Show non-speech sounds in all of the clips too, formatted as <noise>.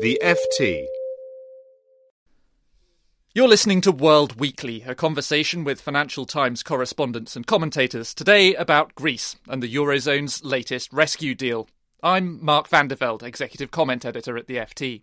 The FT. You're listening to World Weekly, a conversation with Financial Times correspondents and commentators today about Greece and the Eurozone's latest rescue deal. I'm Mark Vandevelde, executive comment editor at the FT.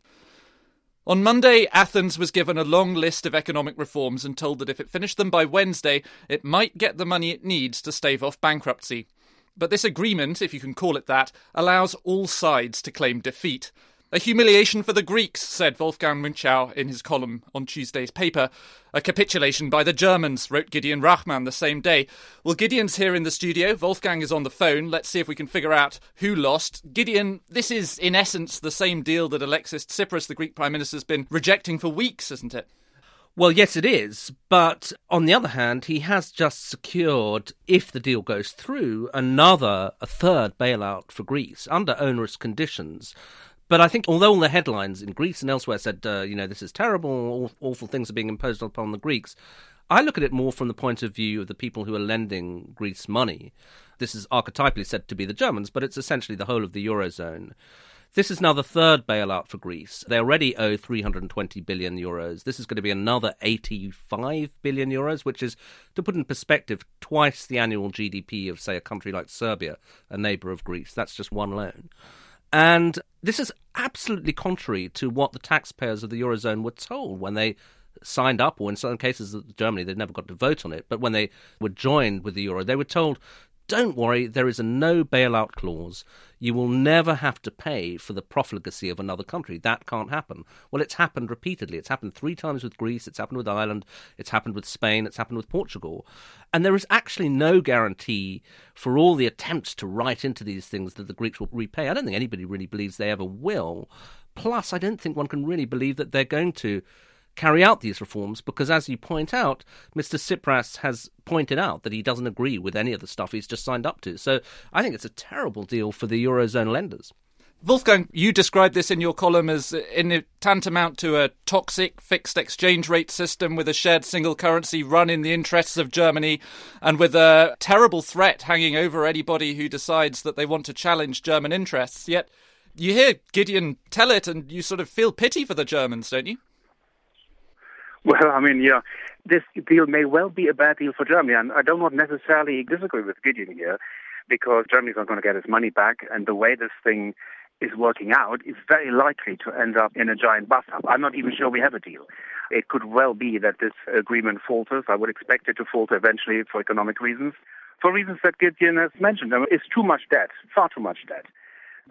On Monday, Athens was given a long list of economic reforms and told that if it finished them by Wednesday, it might get the money it needs to stave off bankruptcy. But this agreement, if you can call it that, allows all sides to claim defeat. A humiliation for the Greeks, said Wolfgang Münchau in his column on Tuesday's paper. A capitulation by the Germans, wrote Gideon Rachman the same day. Well, Gideon's here in the studio. Wolfgang is on the phone. Let's see if we can figure out who lost. Gideon, this is in essence the same deal that Alexis Tsipras, the Greek Prime Minister, has been rejecting for weeks, isn't it? Well, yes, it is. But on the other hand, he has just secured, if the deal goes through, another, a third bailout for Greece under onerous conditions. But I think, although all the headlines in Greece and elsewhere said, uh, you know, this is terrible, awful things are being imposed upon the Greeks, I look at it more from the point of view of the people who are lending Greece money. This is archetypally said to be the Germans, but it's essentially the whole of the Eurozone. This is now the third bailout for Greece. They already owe 320 billion euros. This is going to be another 85 billion euros, which is, to put in perspective, twice the annual GDP of, say, a country like Serbia, a neighbour of Greece. That's just one loan. And this is absolutely contrary to what the taxpayers of the Eurozone were told when they signed up, or in some cases, Germany, they never got to vote on it. But when they were joined with the euro, they were told don't worry, there is a no bailout clause. You will never have to pay for the profligacy of another country. That can't happen. Well, it's happened repeatedly. It's happened three times with Greece, it's happened with Ireland, it's happened with Spain, it's happened with Portugal. And there is actually no guarantee for all the attempts to write into these things that the Greeks will repay. I don't think anybody really believes they ever will. Plus, I don't think one can really believe that they're going to carry out these reforms because, as you point out, Mr. Tsipras has pointed out that he doesn't agree with any of the stuff he's just signed up to. So I think it's a terrible deal for the Eurozone lenders. Wolfgang, you described this in your column as in tantamount to a toxic fixed exchange rate system with a shared single currency run in the interests of Germany and with a terrible threat hanging over anybody who decides that they want to challenge German interests. Yet you hear Gideon tell it and you sort of feel pity for the Germans, don't you? Well, I mean, yeah, this deal may well be a bad deal for Germany, and I do not necessarily disagree with Gideon here, because Germany's not going to get its money back, and the way this thing is working out is very likely to end up in a giant bust-up. I'm not even sure we have a deal. It could well be that this agreement falters. I would expect it to falter eventually for economic reasons, for reasons that Gideon has mentioned. It's too much debt, far too much debt.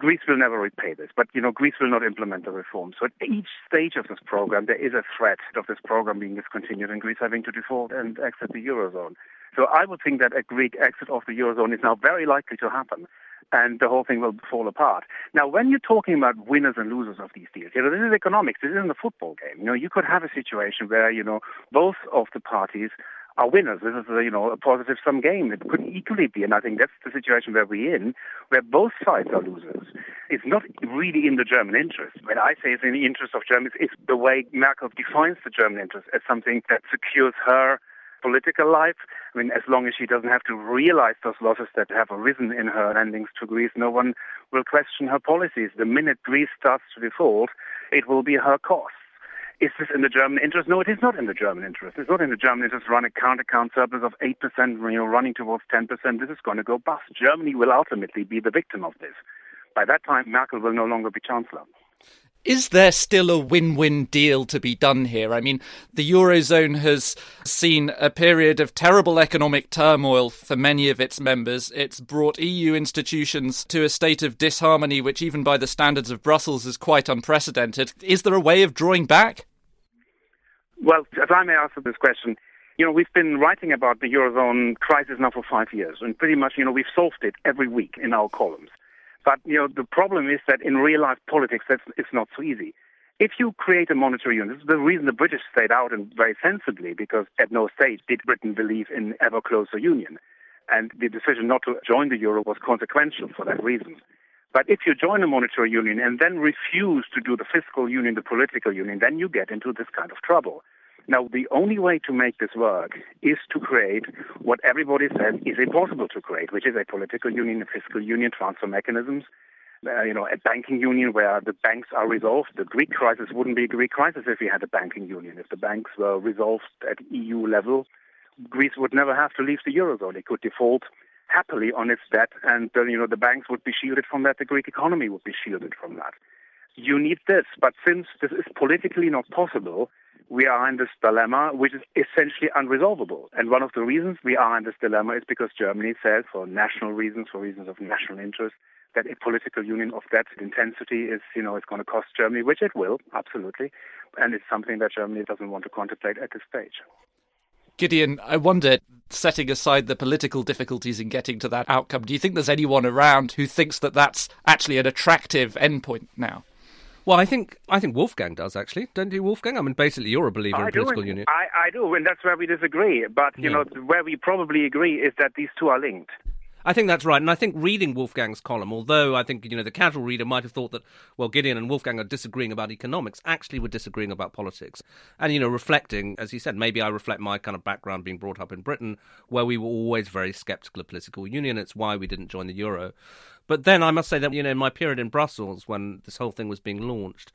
Greece will never repay this, but you know Greece will not implement the reform. So at each stage of this program, there is a threat of this program being discontinued and Greece having to default and exit the eurozone. So I would think that a Greek exit of the eurozone is now very likely to happen, and the whole thing will fall apart. Now, when you're talking about winners and losers of these deals, you know this is economics. This isn't a football game. You know you could have a situation where you know both of the parties are winners. This is a, you know a positive sum game. It could equally be, and I think that's the situation where we're in, where both sides are losers. It's not really in the German interest. When I say it's in the interest of Germans, it's the way Merkel defines the German interest as something that secures her political life. I mean, as long as she doesn't have to realize those losses that have arisen in her lendings to Greece, no one will question her policies. The minute Greece starts to default, it will be her cost. Is this in the German interest? No, it is not in the German interest. It's not in the German interest to run a current account surplus of 8%, you know, running towards 10%. This is going to go bust. Germany will ultimately be the victim of this. By that time, Merkel will no longer be chancellor. Is there still a win win deal to be done here? I mean, the Eurozone has seen a period of terrible economic turmoil for many of its members. It's brought EU institutions to a state of disharmony, which, even by the standards of Brussels, is quite unprecedented. Is there a way of drawing back? Well, if I may answer this question, you know, we've been writing about the Eurozone crisis now for five years, and pretty much, you know, we've solved it every week in our columns. But you know, the problem is that in real life politics, that's it's not so easy. If you create a monetary union, this is the reason the British stayed out and very sensibly, because at no stage did Britain believe in ever closer union. And the decision not to join the euro was consequential for that reason. But if you join a monetary union and then refuse to do the fiscal union, the political union, then you get into this kind of trouble. Now, the only way to make this work is to create what everybody says is impossible to create, which is a political union, a fiscal union, transfer mechanisms, uh, you know, a banking union where the banks are resolved. The Greek crisis wouldn't be a Greek crisis if we had a banking union. If the banks were resolved at EU level, Greece would never have to leave the eurozone. It could default happily on its debt, and uh, you know the banks would be shielded from that. The Greek economy would be shielded from that. You need this, but since this is politically not possible, we are in this dilemma, which is essentially unresolvable. And one of the reasons we are in this dilemma is because Germany says, for national reasons, for reasons of national interest, that a political union of that intensity is, you know, is going to cost Germany, which it will, absolutely. And it's something that Germany doesn't want to contemplate at this stage. Gideon, I wonder, setting aside the political difficulties in getting to that outcome, do you think there's anyone around who thinks that that's actually an attractive endpoint now? Well, I think I think Wolfgang does actually, don't you, Wolfgang? I mean, basically, you're a believer I in political union. I, I do, and that's where we disagree. But you Yeah. know, where we probably agree is that these two are linked. I think that's right, and I think reading Wolfgang's column, although I think you know the casual reader might have thought that well Gideon and Wolfgang are disagreeing about economics, actually we're disagreeing about politics, and you know reflecting, as he said, maybe I reflect my kind of background being brought up in Britain, where we were always very sceptical of political union. It's why we didn't join the euro, but then I must say that you know in my period in Brussels when this whole thing was being launched.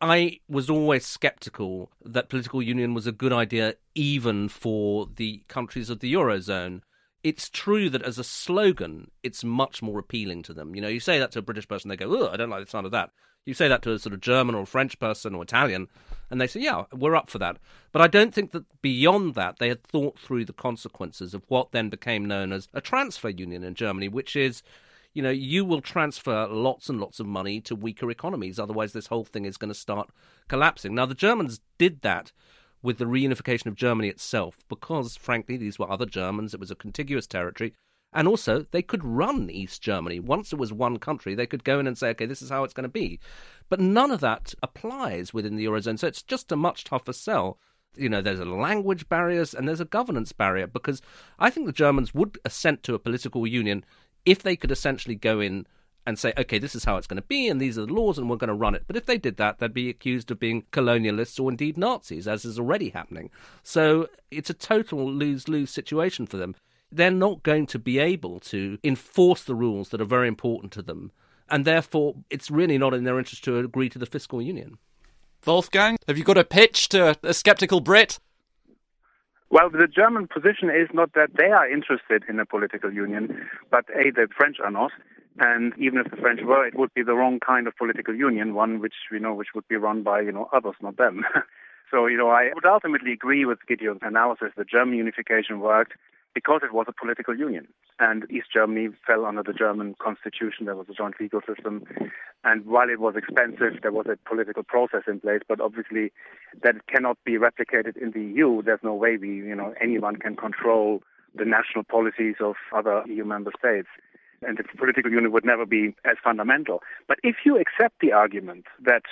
I was always skeptical that political union was a good idea, even for the countries of the eurozone. It's true that as a slogan, it's much more appealing to them. You know, you say that to a British person, they go, "Oh, I don't like the sound of that." You say that to a sort of German or French person or Italian, and they say, "Yeah, we're up for that." But I don't think that beyond that they had thought through the consequences of what then became known as a transfer union in Germany, which is you know, you will transfer lots and lots of money to weaker economies. Otherwise, this whole thing is going to start collapsing. Now, the Germans did that with the reunification of Germany itself because, frankly, these were other Germans. It was a contiguous territory. And also, they could run East Germany. Once it was one country, they could go in and say, okay, this is how it's going to be. But none of that applies within the Eurozone. So it's just a much tougher sell you know, there's a language barriers and there's a governance barrier because I think the Germans would assent to a political union if they could essentially go in and say, okay, this is how it's going to be, and these are the laws, and we're going to run it. But if they did that, they'd be accused of being colonialists or indeed Nazis, as is already happening. So it's a total lose lose situation for them. They're not going to be able to enforce the rules that are very important to them, and therefore it's really not in their interest to agree to the fiscal union. Wolfgang, have you got a pitch to a sceptical Brit? Well, the German position is not that they are interested in a political union, but A, the French are not. And even if the French were, it would be the wrong kind of political union, one which we know which would be run by, you know, others, not them. <laughs> so, you know, I would ultimately agree with Gideon's analysis that German unification worked because it was a political union. And East Germany fell under the German constitution. There was a joint legal system. And while it was expensive, there was a political process in place. But obviously, that cannot be replicated in the EU. There's no way we, you know, anyone can control the national policies of other EU member states. And the political union would never be as fundamental. But if you accept the argument that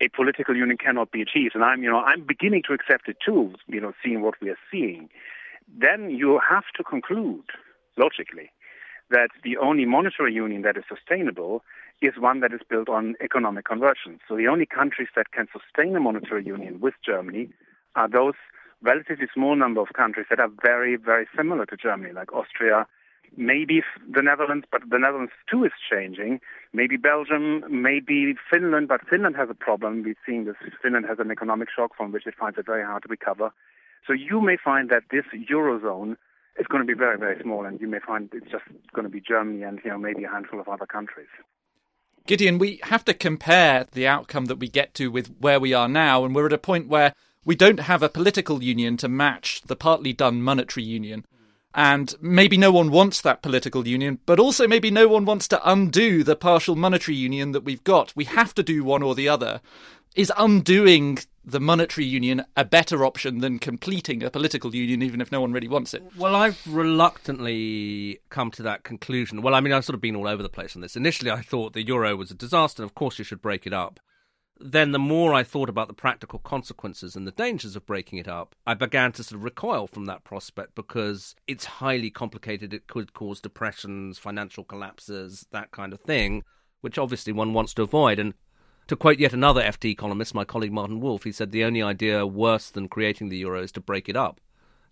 a political union cannot be achieved, and I'm, you know, I'm beginning to accept it too, you know, seeing what we are seeing, then you have to conclude, logically, that the only monetary union that is sustainable is one that is built on economic convergence. So the only countries that can sustain a monetary union with Germany are those relatively small number of countries that are very, very similar to Germany, like Austria, maybe the Netherlands, but the Netherlands too is changing. Maybe Belgium, maybe Finland, but Finland has a problem. We've seen this. Finland has an economic shock from which it finds it very hard to recover. So you may find that this eurozone is going to be very, very small, and you may find it's just going to be Germany and you know maybe a handful of other countries. Gideon, we have to compare the outcome that we get to with where we are now, and we're at a point where we don't have a political union to match the partly done monetary union. And maybe no one wants that political union, but also maybe no one wants to undo the partial monetary union that we've got. We have to do one or the other. Is undoing the monetary union a better option than completing a political union, even if no one really wants it? Well, I've reluctantly come to that conclusion. Well, I mean, I've sort of been all over the place on this. Initially, I thought the euro was a disaster, of course, you should break it up. Then, the more I thought about the practical consequences and the dangers of breaking it up, I began to sort of recoil from that prospect because it's highly complicated. It could cause depressions, financial collapses, that kind of thing, which obviously one wants to avoid. And to quote yet another FT columnist, my colleague Martin Wolf, he said the only idea worse than creating the euro is to break it up.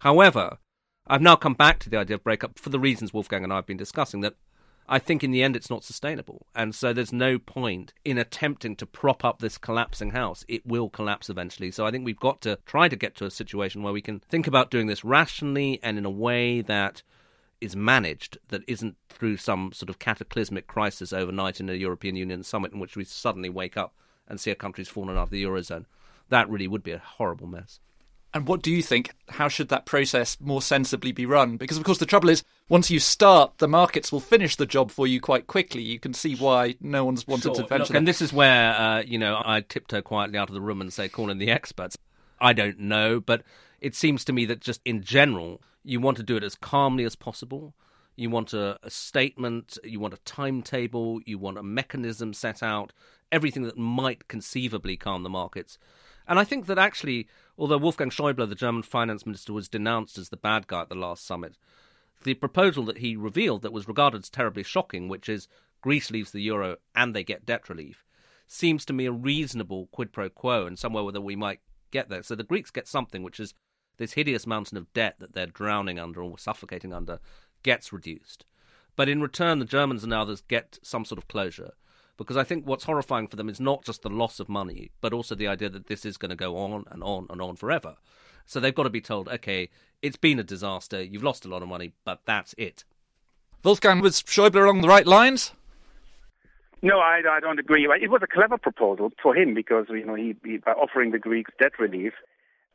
However, I've now come back to the idea of breakup for the reasons Wolfgang and I have been discussing that I think in the end it's not sustainable. And so there's no point in attempting to prop up this collapsing house. It will collapse eventually. So I think we've got to try to get to a situation where we can think about doing this rationally and in a way that is managed, that isn't through some sort of cataclysmic crisis overnight in a European Union summit in which we suddenly wake up and see a country's fallen out of the Eurozone. That really would be a horrible mess. And what do you think? How should that process more sensibly be run? Because, of course, the trouble is, once you start, the markets will finish the job for you quite quickly. You can see why no one's wanted sure. to venture. Look, and this is where, uh, you know, I tiptoe quietly out of the room and say, call in the experts. I don't know, but it seems to me that just in general, you want to do it as calmly as possible. You want a, a statement, you want a timetable, you want a mechanism set out, everything that might conceivably calm the markets. And I think that actually, although Wolfgang Schäuble, the German finance minister, was denounced as the bad guy at the last summit, the proposal that he revealed that was regarded as terribly shocking, which is Greece leaves the euro and they get debt relief, seems to me a reasonable quid pro quo and somewhere where we might get there. So the Greeks get something which is this hideous mountain of debt that they're drowning under or suffocating under gets reduced. But in return, the Germans and others get some sort of closure because I think what's horrifying for them is not just the loss of money, but also the idea that this is going to go on and on and on forever. So they've got to be told, okay, it's been a disaster, you've lost a lot of money, but that's it. Wolfgang, was Schäuble along the right lines? No, I, I don't agree. It was a clever proposal for him because you know he, he by offering the Greeks debt relief,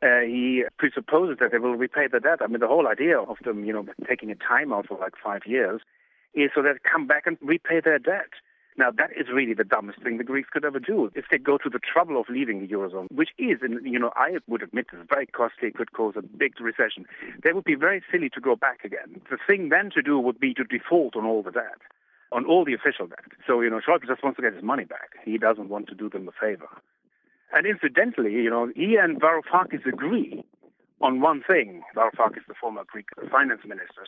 uh, he presupposes that they will repay the debt. I mean, the whole idea of them, you know, taking a time out for like five years is so they come back and repay their debt. Now, that is really the dumbest thing the Greeks could ever do. If they go to the trouble of leaving the Eurozone, which is, and you know, I would admit is very costly, could cause a big recession, they would be very silly to go back again. The thing then to do would be to default on all the debt, on all the official debt. So, you know, Schäuble just wants to get his money back. He doesn't want to do them a favor. And incidentally, you know, he and Varoufakis agree on one thing. Varoufakis, the former Greek finance minister,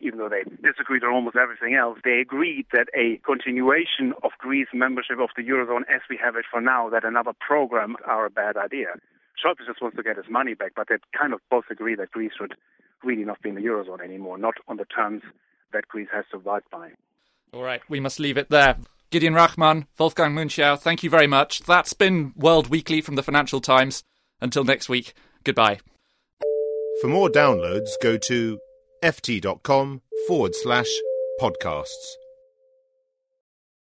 even though they disagreed on almost everything else, they agreed that a continuation of Greece's membership of the Eurozone as we have it for now, that another program are a bad idea. Schäuble just wants to get his money back, but they kind of both agree that Greece should really not be in the Eurozone anymore, not on the terms that Greece has survived by. All right, we must leave it there. Gideon Rachman, Wolfgang Münchau, thank you very much. That's been World Weekly from the Financial Times. Until next week, goodbye. For more downloads, go to ft.com forward slash podcasts.